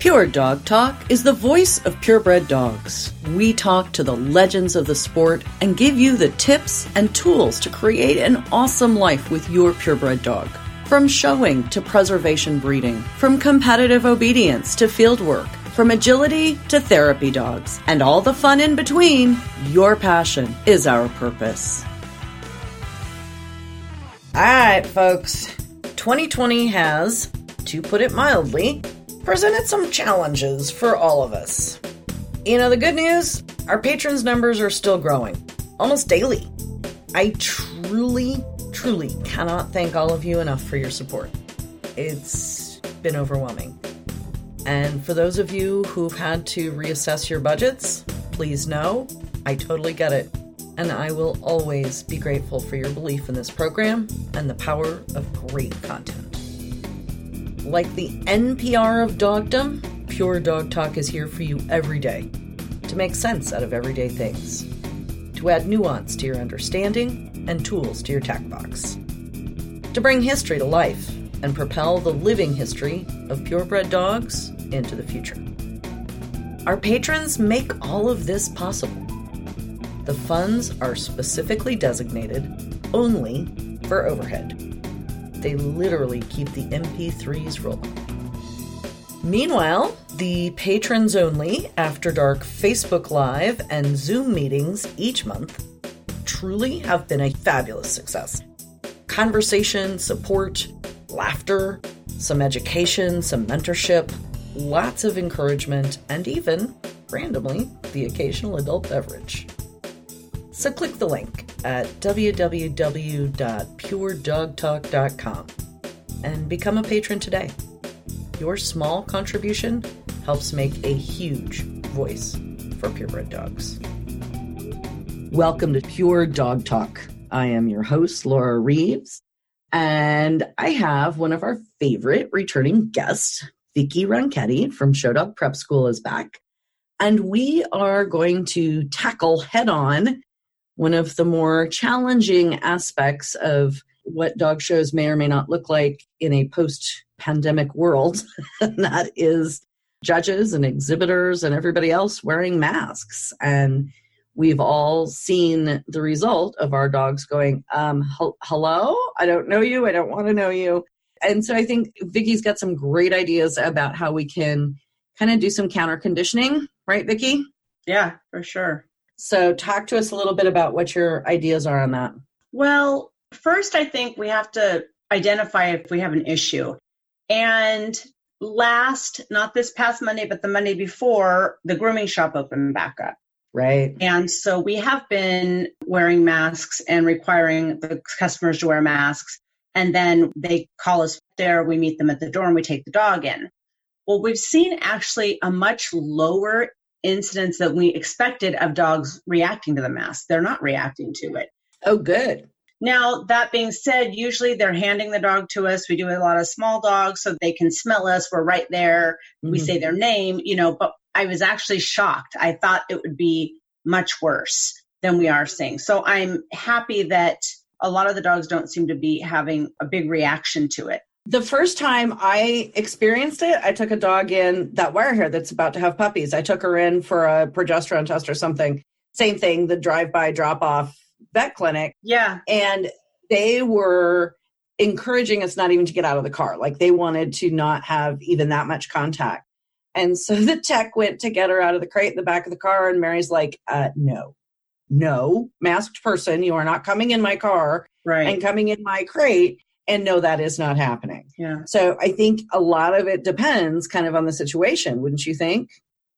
Pure Dog Talk is the voice of purebred dogs. We talk to the legends of the sport and give you the tips and tools to create an awesome life with your purebred dog. From showing to preservation breeding, from competitive obedience to field work, from agility to therapy dogs, and all the fun in between, your passion is our purpose. All right, folks. 2020 has, to put it mildly, presented some challenges for all of us. You know, the good news our patrons' numbers are still growing, almost daily. I truly, truly cannot thank all of you enough for your support. It's been overwhelming. And for those of you who've had to reassess your budgets, please know I totally get it. And I will always be grateful for your belief in this program and the power of great content. Like the NPR of dogdom, Pure Dog Talk is here for you every day to make sense out of everyday things, to add nuance to your understanding and tools to your tack box, to bring history to life and propel the living history of purebred dogs into the future. Our patrons make all of this possible. The funds are specifically designated only for overhead. They literally keep the MP3s rolling. Meanwhile, the patrons only After Dark Facebook Live and Zoom meetings each month truly have been a fabulous success. Conversation, support, laughter, some education, some mentorship, lots of encouragement, and even, randomly, the occasional adult beverage. So click the link at www.puredogtalk.com and become a patron today. Your small contribution helps make a huge voice for purebred dogs. Welcome to Pure Dog Talk. I am your host, Laura Reeves, and I have one of our favorite returning guests, Vicki Ronchetti from Show Dog Prep School is back. And we are going to tackle head on one of the more challenging aspects of what dog shows may or may not look like in a post pandemic world. and that is judges and exhibitors and everybody else wearing masks. And we've all seen the result of our dogs going, um, hello, I don't know you, I don't want to know you. And so I think Vicki's got some great ideas about how we can kind of do some counter conditioning, right, Vicki? Yeah, for sure. So, talk to us a little bit about what your ideas are on that. Well, first, I think we have to identify if we have an issue. And last, not this past Monday, but the Monday before, the grooming shop opened back up. Right. And so we have been wearing masks and requiring the customers to wear masks. And then they call us there, we meet them at the door, and we take the dog in. Well, we've seen actually a much lower incidents that we expected of dogs reacting to the mask. They're not reacting to it. Oh, good. Now, that being said, usually they're handing the dog to us. We do a lot of small dogs so they can smell us. We're right there. Mm-hmm. We say their name, you know, but I was actually shocked. I thought it would be much worse than we are seeing. So I'm happy that a lot of the dogs don't seem to be having a big reaction to it. The first time I experienced it, I took a dog in that wire hair that's about to have puppies. I took her in for a progesterone test or something. Same thing, the drive by drop off vet clinic. Yeah. And they were encouraging us not even to get out of the car. Like they wanted to not have even that much contact. And so the tech went to get her out of the crate in the back of the car. And Mary's like, uh, no, no, masked person, you are not coming in my car right. and coming in my crate and no that is not happening. Yeah. So i think a lot of it depends kind of on the situation wouldn't you think?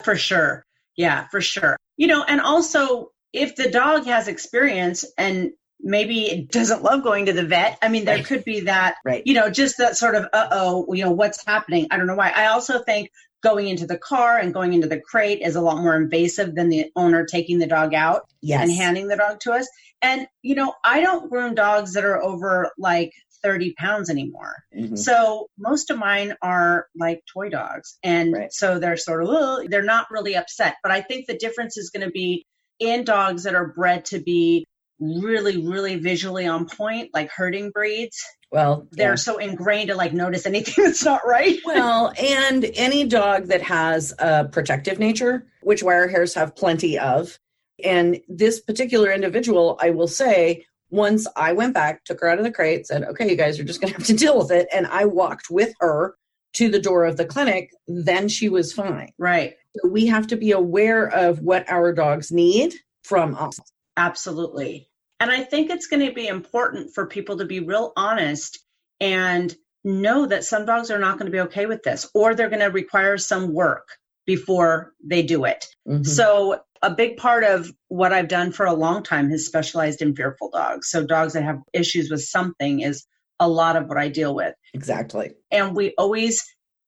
For sure. Yeah for sure. You know and also if the dog has experience and maybe it doesn't love going to the vet i mean there right. could be that right. you know just that sort of uh-oh you know what's happening? I don't know why. I also think going into the car and going into the crate is a lot more invasive than the owner taking the dog out yes. and handing the dog to us. And, you know, I don't groom dogs that are over like 30 pounds anymore. Mm-hmm. So most of mine are like toy dogs. And right. so they're sort of, they're not really upset. But I think the difference is going to be in dogs that are bred to be really, really visually on point, like herding breeds. Well, they're yeah. so ingrained to like notice anything that's not right. well, and any dog that has a protective nature, which wire hairs have plenty of. And this particular individual, I will say, once I went back, took her out of the crate, said, okay, you guys are just going to have to deal with it. And I walked with her to the door of the clinic, then she was fine. Right. So we have to be aware of what our dogs need from us. Absolutely. And I think it's going to be important for people to be real honest and know that some dogs are not going to be okay with this or they're going to require some work before they do it. Mhm. So, a big part of what I've done for a long time has specialized in fearful dogs. So, dogs that have issues with something is a lot of what I deal with. Exactly. And we always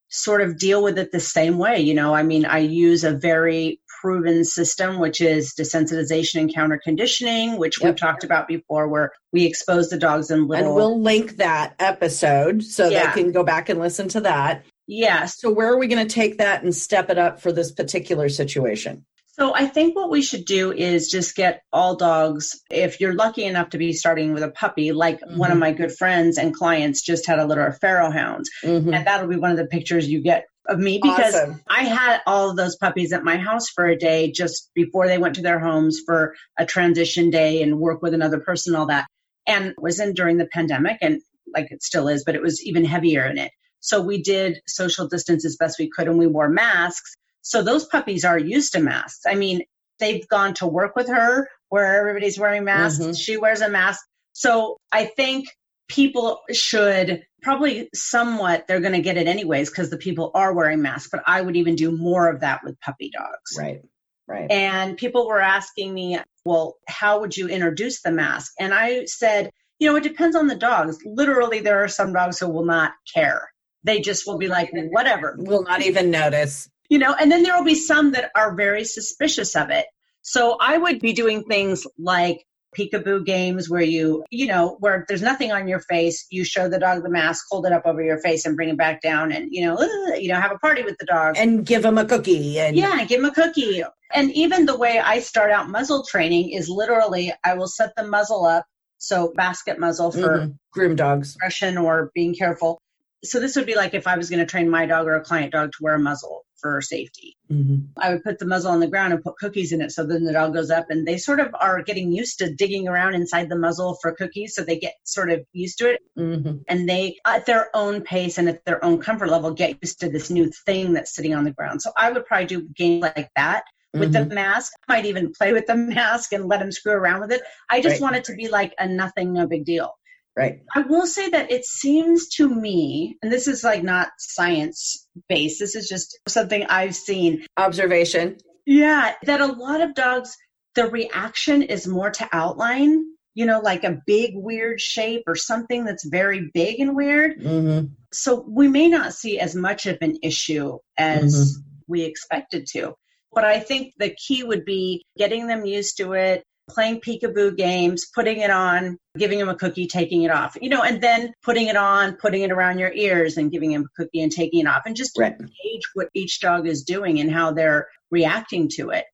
sort of deal with it the same way. You know, I mean, I use a very proven system, which is desensitization and counter conditioning, which Yep. we've talked about before, where we expose the dogs in little. And we'll link that episode so Yeah. they can go back and listen to that. yes. So, where are we going to take that and step it up for this particular situation? So I think what we should do is just get all dogs. If you're lucky enough to be starting with a puppy, like one of Mhm. my good friends and clients just had a litter of Pharaoh hounds, Mhm. and that'll be one of the pictures you get of me because Awesome. I had all of those puppies at my house for a day just before they went to their homes for a transition day and work with another person, all that. And it was in during the pandemic and like it still is, but it was even heavier in it. So we did social distance as best we could and we wore masks. So those puppies are used to masks. I mean, they've gone to work with her where everybody's wearing masks. Mhm. She wears a mask. So I think people should probably somewhat they're going to get it anyways because the people are wearing masks but i would even do more of that with puppy dogs Right. Right. and people were asking me well how would you introduce the mask and i said you know it depends on the dogs literally there are some dogs who will not care they just will be like whatever Will not even notice. You know and then there will be some that are very suspicious of it so i would be doing things like peekaboo games where you you know where there's nothing on your face you show the dog the mask hold it up over your face and bring it back down and you know you know have a party with the dog And give them a cookie. And yeah give him a cookie and even the way i start out muzzle training is literally i will set the muzzle up so basket muzzle for Mhm. groom dogs. aggression or being careful so this would be like if i was going to train my dog or a client dog to wear a muzzle for safety Mhm. I would put the muzzle on the ground and put cookies in it. So then the dog goes up and they sort of are getting used to digging around inside the muzzle for cookies. So they get sort of used to it Mhm. and they, at their own pace and at their own comfort level, get used to this new thing that's sitting on the ground. So I would probably do games like that with Mhm. the mask. I might even play with the mask and let them screw around with it. I just Right. want it to be like a nothing, no big deal. Right. I will say that it seems to me, and this is like not science based, this is just something I've seen. Observation. Yeah, that a lot of dogs, the reaction is more to outline, you know, like a big weird shape or something that's very big and weird. Mhm. So we may not see as much of an issue as we expected to. But I think the key would be getting them used to it, playing peekaboo games, putting it on, giving him a cookie, taking it off, you know, and then putting it on, putting it around your ears and giving him a cookie and taking it off and just Right. gauge what each dog is doing and how they're reacting to it.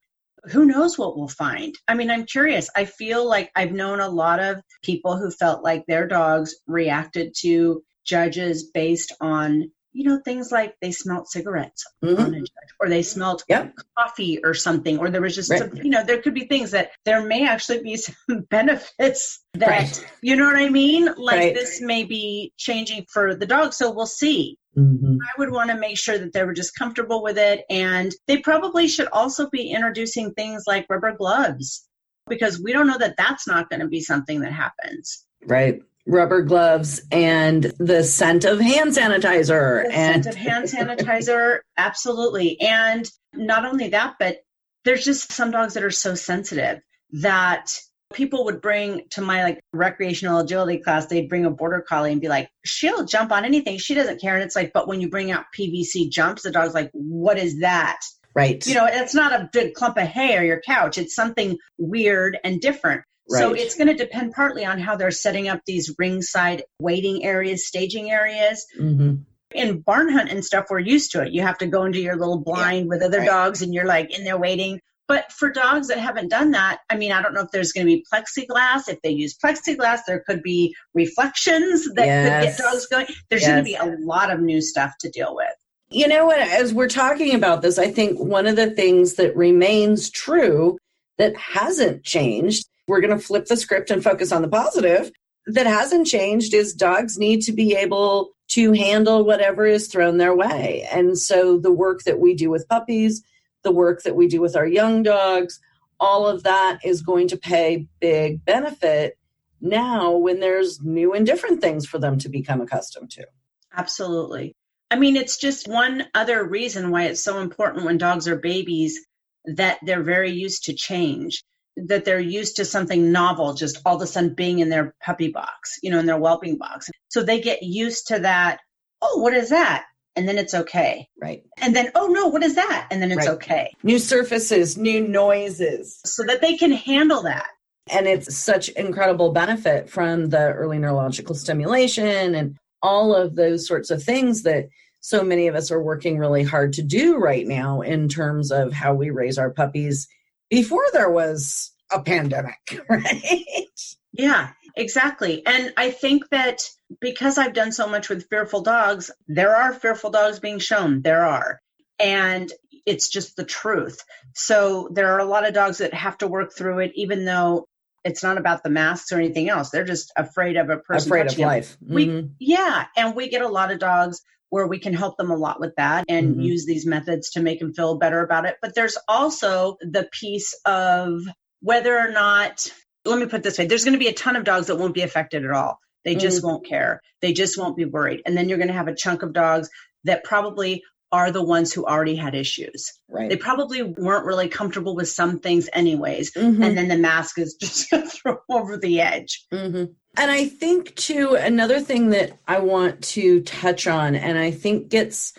Who knows what we'll find? I mean, I'm curious. I feel like I've known a lot of people who felt like their dogs reacted to judges based on, you know, things like they smelt cigarettes Mhm. on a judge or they smelt Yep. coffee or something or there was just Right. some, you know there could be things that there may actually be some benefits that Right. you know what i mean like Right. this may be changing for the dog so we'll see Mhm. i would want to make sure that they were just comfortable with it and they probably should also be introducing things like rubber gloves because we don't know that that's not going to be something that happens Right. Rubber gloves and the scent of hand sanitizer The and scent of hand sanitizer, absolutely. And not only that, but there's just some dogs that are so sensitive that people would bring to my like recreational agility class, they'd bring a border collie and be like, she'll jump on anything. She doesn't care. And it's like, but when you bring out PVC jumps, the dog's like, what is that? right. You know, it's not a big clump of hay or your couch. It's something weird and different. So it's going to depend partly on how they're setting up these ringside waiting areas, staging areas Mhm. in barn hunt and stuff, we're used to it. You have to go into your little blind with other right. dogs and you're like in there waiting. But for dogs that haven't done that, I mean, I don't know if there's going to be plexiglass. If they use plexiglass, there could be reflections that yes. could get dogs going. There's yes. going to be a lot of new stuff to deal with. You know what? As we're talking about this, I think one of the things that remains true that hasn't changed, we're going to flip the script and focus on the positive, that hasn't changed is dogs need to be able to handle whatever is thrown their way. And so the work that we do with puppies, the work that we do with our young dogs, all of that is going to pay big benefit now when there's new and different things for them to become accustomed to. Absolutely. I mean, it's just one other reason why it's so important when dogs are babies that they're very used to change, that they're used to something novel, just all of a sudden being in their puppy box, you know, in their whelping box. So they get used to that. Oh, what is that? And then it's okay. Right. And then, oh no, what is that? And then it's right. okay. New surfaces, new noises. So that they can handle that. And it's such incredible benefit from the early neurological stimulation and all of those sorts of things that so many of us are working really hard to do right now in terms of how we raise our puppies before there was a pandemic, right? Yeah, exactly. And I think that because I've done so much with fearful dogs, there are fearful dogs being shown. There are. And it's just the truth. So there are a lot of dogs that have to work through it, even though it's not about the masks or anything else. They're just afraid of a person. Afraid of life. Mm-hmm. We, yeah. And we get a lot of dogs where we can help them a lot with that and mm-hmm. use these methods to make them feel better about it. But there's also the piece of whether or not, let me put this way, there's going to be a ton of dogs that won't be affected at all. They just mm-hmm. won't care. They just won't be worried. And then you're going to have a chunk of dogs that probably are the ones who already had issues. Right. They probably weren't really comfortable with some things, anyways. Mm-hmm. And then the mask is just going to throw over the edge. Mm-hmm. And I think, too, another thing that I want to touch on, and I think gets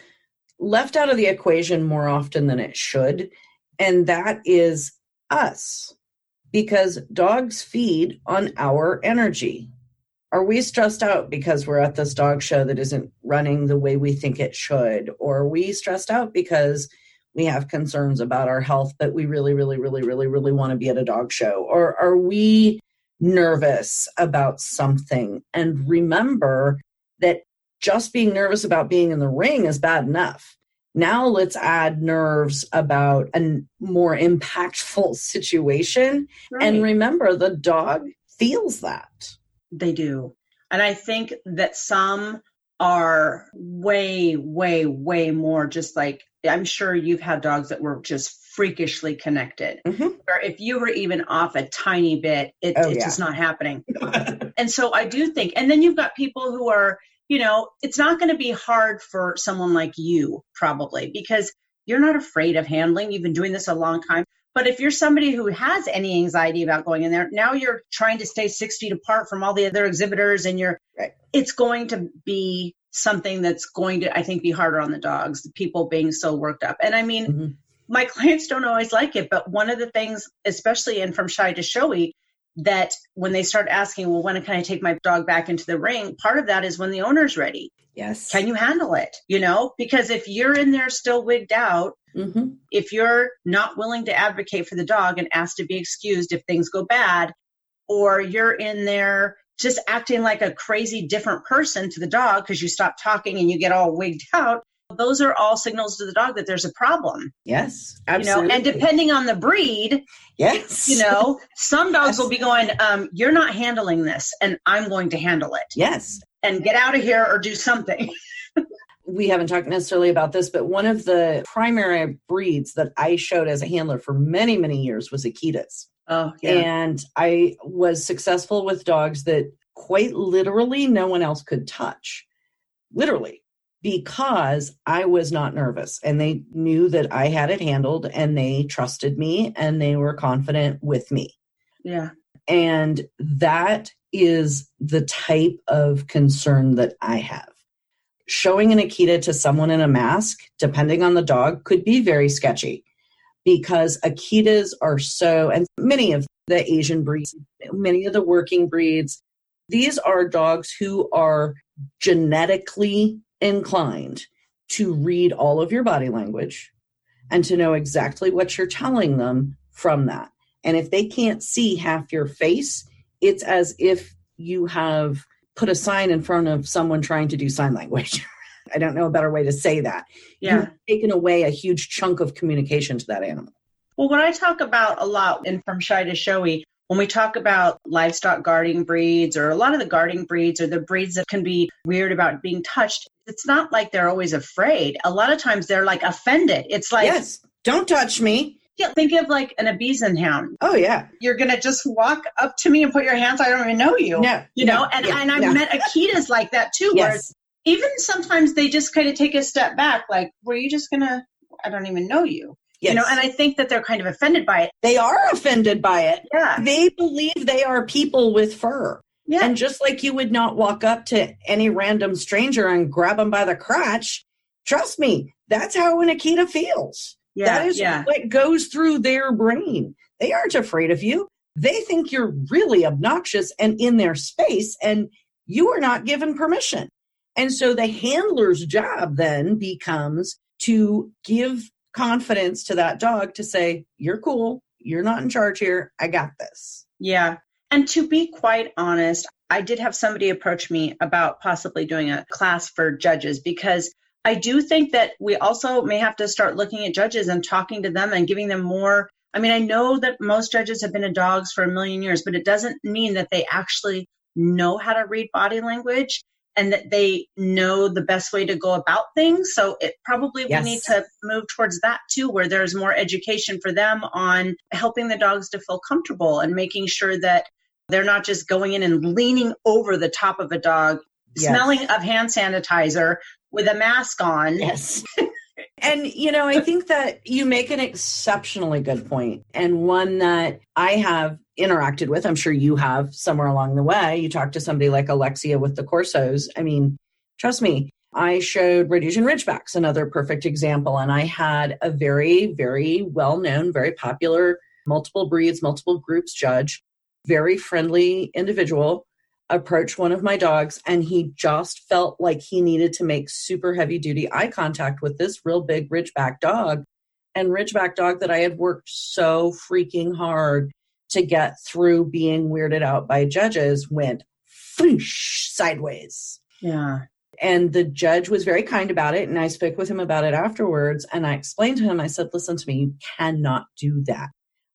left out of the equation more often than it should, and that is us. Because dogs feed on our energy. Are we stressed out because we're at this dog show that isn't running the way we think it should? Or are we stressed out because we have concerns about our health, but we really, really, really, really, really want to be at a dog show? Or are we nervous about something? And remember that just being nervous about being in the ring is bad enough. Now let's add nerves about a more impactful situation. Right. And remember, the dog feels that. They do. And I think that some are way, way, way more just like I'm sure you've had dogs that were just freakishly connected. Mm-hmm. Or if you were even off a tiny bit, it, oh, it's yeah. just not happening. and so I do think, and then you've got people who are, you know, it's not going to be hard for someone like you probably because you're not afraid of handling. You've been doing this a long time. But if you're somebody who has any anxiety about going in there, now you're trying to stay six feet apart from all the other exhibitors and you're, right. it's going to be something that's going to, I think, be harder on the dogs, the people being so worked up. And I mean, mm-hmm. my clients don't always like it, but one of the things, especially in From Shy to Showy, that when they start asking, well, when can I take my dog back into the ring? Part of that is when the owner's ready. Yes. Can you handle it? You know, because if you're in there still wigged out, mm-hmm. if you're not willing to advocate for the dog and ask to be excused if things go bad, or you're in there just acting like a crazy different person to the dog because you stop talking and you get all wigged out, those are all signals to the dog that there's a problem. Yes, absolutely. You know, and depending on the breed, yes, you know, some dogs will be going, um, "You're not handling this, and I'm going to handle it." Yes, and get out of here or do something. we haven't talked necessarily about this, but one of the primary breeds that I showed as a handler for many, many years was Akitas. Oh, yeah. And I was successful with dogs that quite literally no one else could touch. Literally because I was not nervous and they knew that I had it handled and they trusted me and they were confident with me. Yeah. And that is the type of concern that I have. Showing an Akita to someone in a mask, depending on the dog, could be very sketchy because Akitas are so, and many of the Asian breeds, many of the working breeds, these are dogs who are genetically inclined to read all of your body language and to know exactly what you're telling them from that. And if they can't see half your face, it's as if you have put a sign in front of someone trying to do sign language. I don't know a better way to say that. Yeah. You've taken away a huge chunk of communication to that animal. Well, what I talk about a lot in From Shy to Showy, when we talk about livestock guarding breeds or a lot of the guarding breeds or the breeds that can be weird about being touched, it's not like they're always afraid. A lot of times they're like offended. It's like, yes, don't touch me. yeah, think of like an Ibizan hound. Oh, yeah. You're going to just walk up to me and put your hands, I don't even know you. No, You no, know, and, yeah, and I've no. met Akitas like that too, where Yes. even sometimes they just kind of take a step back, like, were you just going to, I don't even know you. Yes. You know, and I think that they're kind of offended by it. they are offended by it. Yeah. They believe they are people with fur. Yeah. And just like you would not walk up to any random stranger and grab them by the crotch, trust me, that's how an Akita feels. yeah. that is yeah. what goes through their brain. They aren't afraid of you. They think you're really obnoxious and in their space, and you are not given permission. And so the handler's job then becomes to give confidence to that dog to say, You're cool. You're not in charge here. I got this. Yeah. And to be quite honest, I did have somebody approach me about possibly doing a class for judges because I do think that we also may have to start looking at judges and talking to them and giving them more. I mean, I know that most judges have been in dogs for a million years, but it doesn't mean that they actually know how to read body language and that they know the best way to go about things. So it probably Yes. we need to move towards that too, where there's more education for them on helping the dogs to feel comfortable and making sure that they're not just going in and leaning over the top of a dog, Yes. smelling of hand sanitizer with a mask on. Yes. and, you know, I think that you make an exceptionally good point and one that I have interacted with. I'm sure you have somewhere along the way. You talk to somebody like Alexia with the Corsos. I mean, trust me, I showed Rhodesian Ridgebacks, another perfect example. And I had a very, very well known, very popular multiple breeds, multiple groups judge, very friendly individual approached one of my dogs and he just felt like he needed to make super heavy duty eye contact with this real big ridgeback dog. And ridgeback dog that I had worked so freaking hard to get through being weirded out by judges went foosh sideways. Yeah. and the judge was very kind about it and i spoke with him about it afterwards and i explained to him i said listen to me you cannot do that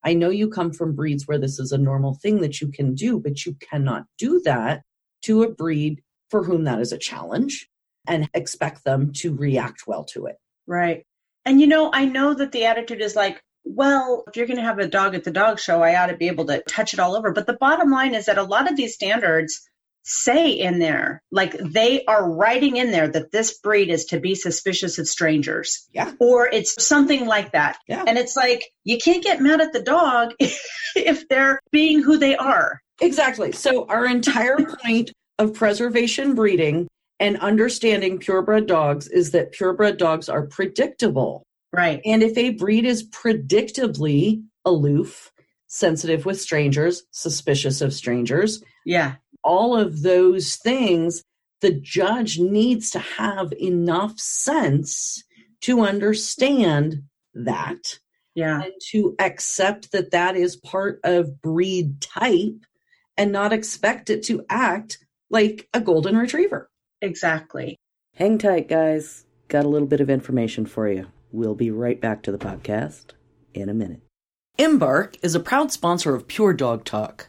i know you come from breeds where this is a normal thing that you can do but you cannot do that to a breed for whom that is a challenge and expect them to react well to it Right. And you know, I know that the attitude is like, well, if you're going to have a dog at the dog show, I ought to be able to touch it all over. But the bottom line is that a lot of these standards say in there, like they are writing in there that this breed is to be suspicious of strangers. Yeah. Or it's something like that. Yeah. And it's like, you can't get mad at the dog if they're being who they are. exactly so our entire point of preservation breeding and understanding purebred dogs is that purebred dogs are predictable Right. And if a breed is predictably aloof, sensitive with strangers, suspicious of strangers, Yeah. All of those things, the judge needs to have enough sense to understand that Yeah. and to accept that that is part of breed type and not expect it to act like a golden retriever. Exactly. Hang tight, guys. Got a little bit of information for you. We'll be right back to the podcast in a minute. Embark is a proud sponsor of Pure Dog Talk.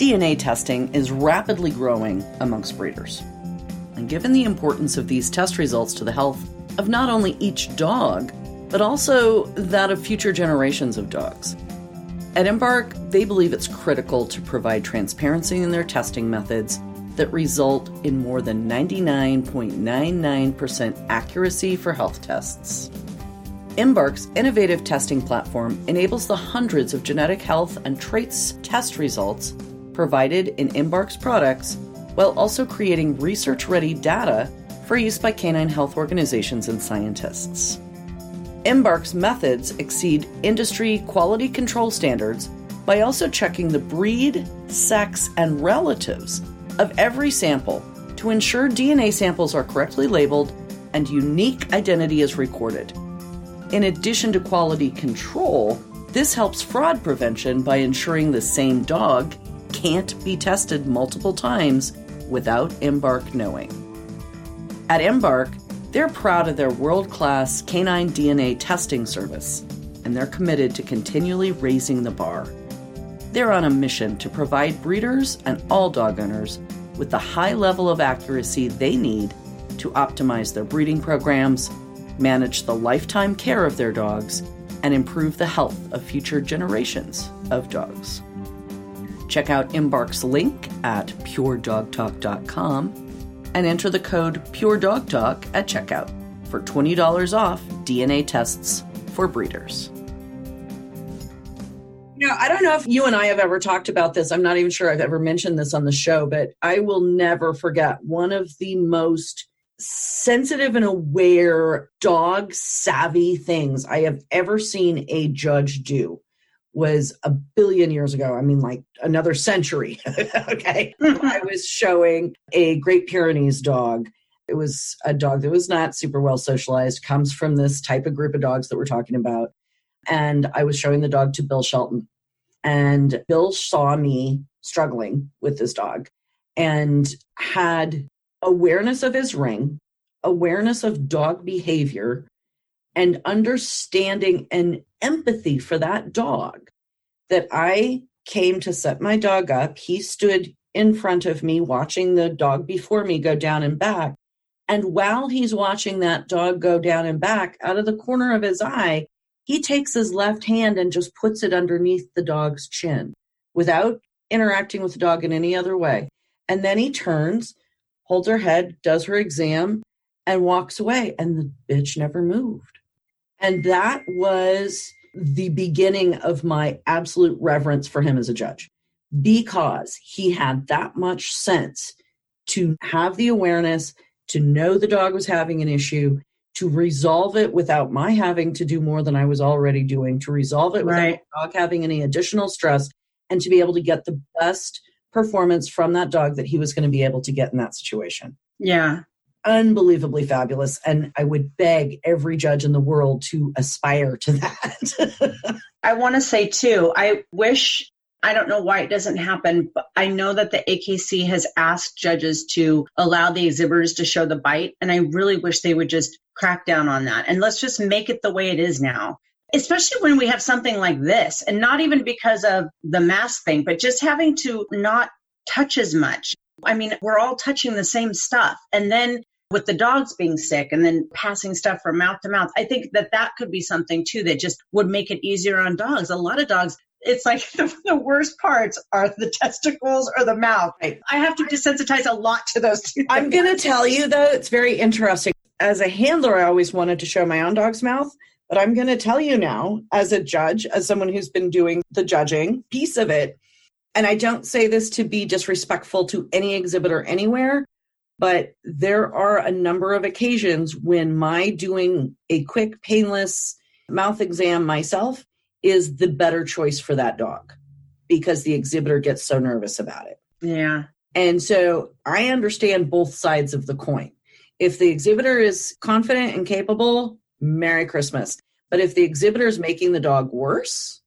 DNA testing is rapidly growing amongst breeders. And given the importance of these test results to the health of not only each dog, but also that of future generations of dogs, at Embark, they believe it's critical to provide transparency in their testing methods that result in more than 99.99% accuracy for health tests. Embark's innovative testing platform enables the hundreds of genetic health and traits test results provided in Embark's products while also creating research ready data for use by canine health organizations and scientists. Embark's methods exceed industry quality control standards by also checking the breed, sex, and relatives of every sample to ensure DNA samples are correctly labeled and unique identity is recorded. In addition to quality control, This helps fraud prevention by ensuring the same dog can't be tested multiple times without Embark knowing. At Embark, they're proud of their world class canine DNA testing service, and they're committed to continually raising the bar. They're on a mission to provide breeders and all dog owners with the high level of accuracy they need to optimize their breeding programs, manage the lifetime care of their dogs, and improve the health of future generations of dogs. Check out Embark's link at puredogtalk.com and enter the code PureDogTalk at checkout for $20 off DNA tests for breeders. You know, I don't know if you and I have ever talked about this. I'm not even sure I've ever mentioned this on the show, but I will never forget one of the most sensitive and aware dog savvy things I have ever seen a judge do was a billion years ago. I mean, like another century. okay. Hmm. I was showing a Great Pyrenees dog. It was a dog that was not super well socialized, comes from this type of group of dogs that we're talking about. And I was showing the dog to Bill Shelton. And Bill saw me struggling with this dog and had awareness of his ring, awareness of dog behavior, and understanding and empathy for that dog that I came to set my dog up. He stood in front of me, watching the dog before me go down and back. And while he's watching that dog go down and back, out of the corner of his eye, he takes his left hand and just puts it underneath the dog's chin without interacting with the dog in any other way. And then he turns, holds her head, does her exam, and walks away. And the bitch never moved. And that was the beginning of my absolute reverence for him as a judge because he had that much sense to have the awareness, to know the dog was having an issue, to resolve it without my having to do more than I was already doing, to resolve it without Right. the dog having any additional stress, and to be able to get the best performance from that dog that he was going to be able to get in that situation Yeah. Unbelievably fabulous and i would beg every judge in the world to aspire to that I want to say too, I wish, I don't know why it doesn't happen, but I know that the AKC has asked judges to allow the exhibitors to show the bite. And I really wish they would just crack down on that. And let's just make it the way it is now. Especially when we have something like this, and not even because of the mask thing, but just having to not touch as much. I mean, we're all touching the same stuff. And then with the dogs being sick and then passing stuff from mouth to mouth. I think that that could be something too that just would make it easier on dogs. A lot of dogs, it's like the, the worst parts are the testicles or the mouth. Right. I have to desensitize a lot to those two. i'm going to tell you though it's very interesting as a handler i always wanted to show my own dog's mouth but i'm going to tell you now as a judge as someone who's been doing the judging piece of it and i don't say this to be disrespectful to any exhibitor anywhere but there are a number of occasions when my doing a quick painless mouth exam myself is the better choice for that dog because the exhibitor gets so nervous about it Yeah. and so I understand both sides of the coin. If the exhibitor is confident and capable, Merry Christmas. But if the exhibitor is making the dog worse,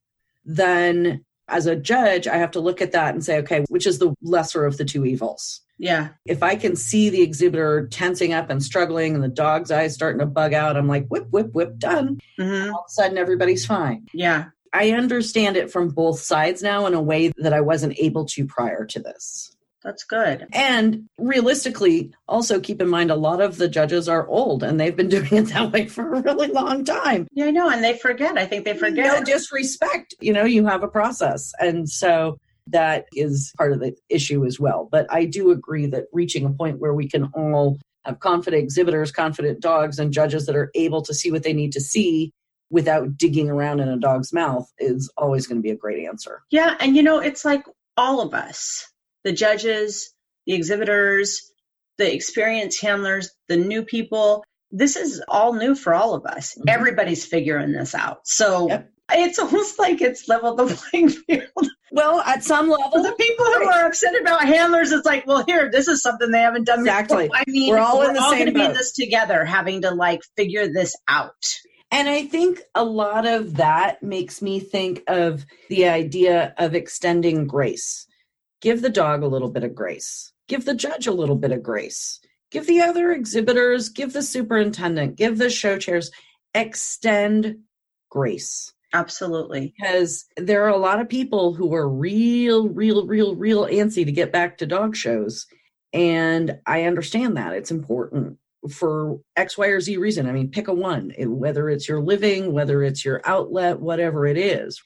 then as a judge, I have to look at that and say, okay, which is the lesser of the two evils? Yeah. If I can see the exhibitor tensing up and struggling and the dog's eyes starting to bug out, I'm like, whip, whip, whip, done. hmm All of a sudden, everybody's fine. Yeah. I understand it from both sides now in a way that I wasn't able to prior to this. That's good. And realistically, also keep in mind a lot of the judges are old and they've been doing it that way for a really long time. Yeah, I know. And they forget. I think they forget. No disrespect, you know, you have a process. And so that is part of the issue as well. But I do agree that reaching a point where we can all have confident exhibitors, confident dogs, and judges that are able to see what they need to see without digging around in a dog's mouth is always going to be a great answer. Yeah, and you know, it's like all of us the judges, the exhibitors, the experienced handlers, the new people. This is all new for all of us. Mhm. Everybody's figuring this out. So Yep. It's almost like it's leveled the playing field. Well, at some For level, the people who are upset about handlers, it's like, well, here, this is something they haven't done Exactly. before. I mean, We're all in the all same going to be in this together, having to like figure this out. And I think a lot of that makes me think of the idea of extending grace. Give the dog a little bit of grace, give the judge a little bit of grace, give the other exhibitors, give the superintendent, give the show chairs, extend grace. Absolutely. Because there are a lot of people who are real, real, real, real antsy to get back to dog shows. And I understand that. It's important for X, Y, or Z reason. I mean, pick a one, whether it's your living, whether it's your outlet, whatever it is.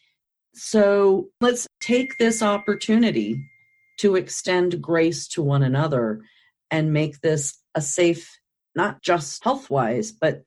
So let's take this opportunity to extend grace to one another and make this a safe, not just health wise, but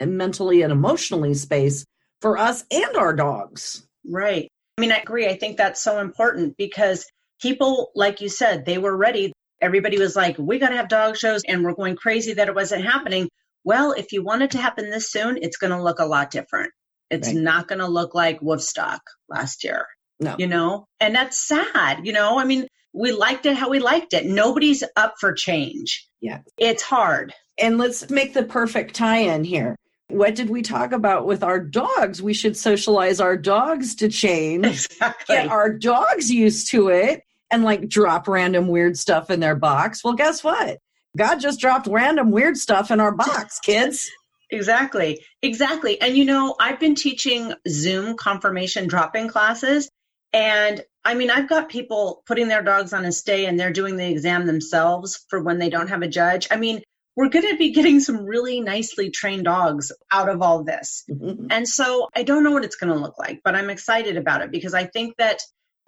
mentally and emotionally space for us and our dogs. Right. I mean, I agree. I think that's so important because people, like you said, they were ready. Everybody was like, we got to have dog shows, and we're going crazy that it wasn't happening. Well, if you want it to happen this soon, it's going to look a lot different. It's right. not going to look like Woodstock last year. No. You know, and that's sad. You know, I mean, we liked it how we liked it. Nobody's up for change. Yeah. It's hard. And let's make the perfect tie in here what did we talk about with our dogs? We should socialize our dogs to change, exactly. get our dogs used to it, and like drop random weird stuff in their box. Well, guess what? God just dropped random weird stuff in our box, kids. Exactly. Exactly. And you know, I've been teaching Zoom conformation drop in classes. And I mean, I've got people putting their dogs on a stay and they're doing the exam themselves for when they don't have a judge. I mean, we're going to be getting some really nicely trained dogs out of all this. Mm-hmm. And so I don't know what it's going to look like, but I'm excited about it because I think that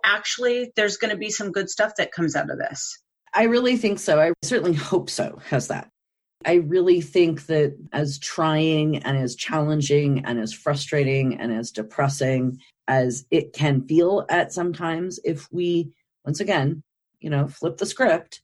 actually there's going to be some good stuff that comes out of this. I really think so. I certainly hope so. How's that? I really think that as trying and as challenging and as frustrating and as depressing as it can feel at sometimes, if we, once again, you know, flip the script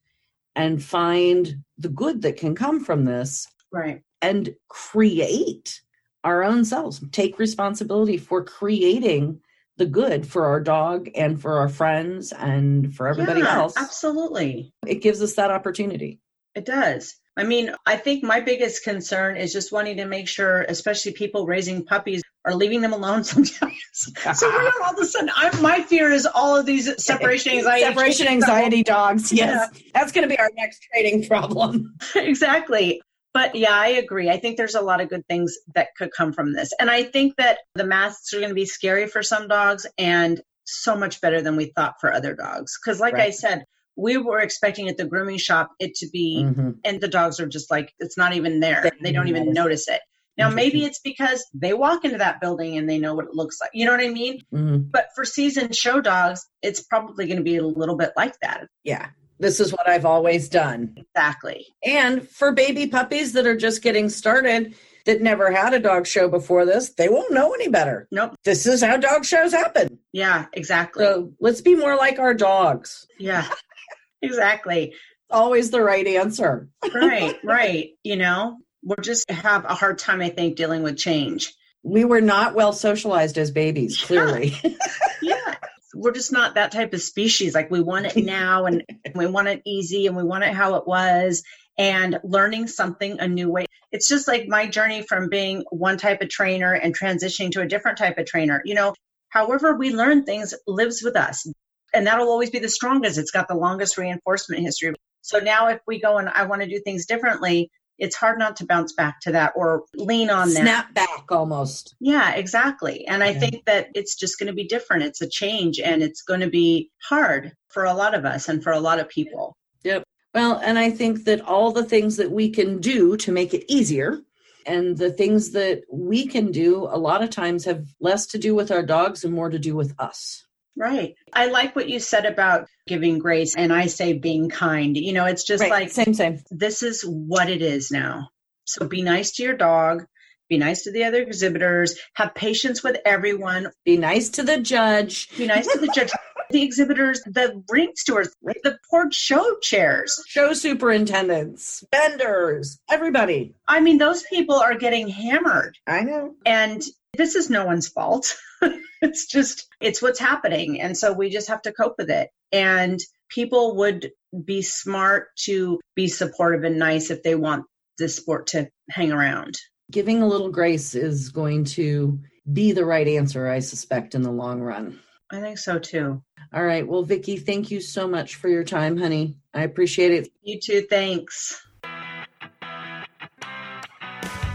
and find the good that can come from this right. and create our own selves. Take responsibility for creating the good for our dog and for our friends and for everybody yeah, else. absolutely. It gives us that opportunity. It does. I mean, I think my biggest concern is just wanting to make sure, especially people raising puppies, are leaving them alone sometimes. so we're not all of a sudden. I'm, my fear is all of these separation anxiety, separation anxiety dogs. Yes, yeah. that's going to be our next trading problem. exactly. But yeah, I agree. I think there's a lot of good things that could come from this, and I think that the masks are going to be scary for some dogs and so much better than we thought for other dogs. Because, like right. I said we were expecting at the grooming shop it to be mm-hmm. and the dogs are just like it's not even there they, they don't even notice it now maybe it's because they walk into that building and they know what it looks like you know what i mean mm-hmm. but for seasoned show dogs it's probably going to be a little bit like that yeah this is what i've always done exactly and for baby puppies that are just getting started that never had a dog show before this, they won't know any better. Nope. This is how dog shows happen. Yeah, exactly. So let's be more like our dogs. Yeah. exactly. Always the right answer. right, right. You know, we'll just have a hard time, I think, dealing with change. We were not well socialized as babies, clearly. yeah. We're just not that type of species. Like we want it now and we want it easy and we want it how it was and learning something a new way. It's just like my journey from being one type of trainer and transitioning to a different type of trainer. You know, however we learn things lives with us and that'll always be the strongest. It's got the longest reinforcement history. So now if we go and I want to do things differently, it's hard not to bounce back to that or lean on that. Snap back almost. Yeah, exactly. And I think that it's just going to be different. It's a change and it's going to be hard for a lot of us and for a lot of people. Yep. Well, and I think that all the things that we can do to make it easier and the things that we can do a lot of times have less to do with our dogs and more to do with us. Right. I like what you said about giving grace and I say being kind. You know, it's just right. like same same. This is what it is now. So be nice to your dog, be nice to the other exhibitors, have patience with everyone, be nice to the judge, be nice to the judge. the exhibitors, the ring stewards, the poor show chairs, show superintendents, vendors, everybody. I mean, those people are getting hammered. I know. And this is no one's fault. it's just, it's what's happening. And so we just have to cope with it. And people would be smart to be supportive and nice if they want this sport to hang around. giving a little grace is going to be the right answer, I suspect, in the long run. I think so too. All right. Well, Vicki, thank you so much for your time, honey. I appreciate it. You too. Thanks.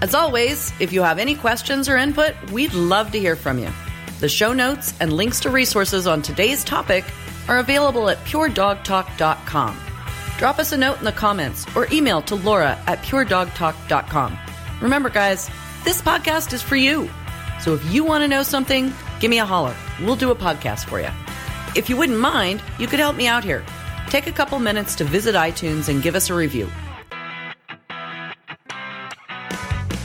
As always, if you have any questions or input, we'd love to hear from you. The show notes and links to resources on today's topic are available at puredogtalk.com. Drop us a note in the comments or email to laura at puredogtalk.com. Remember, guys, this podcast is for you. So if you want to know something, give me a holler. We'll do a podcast for you. If you wouldn't mind, you could help me out here. Take a couple minutes to visit iTunes and give us a review.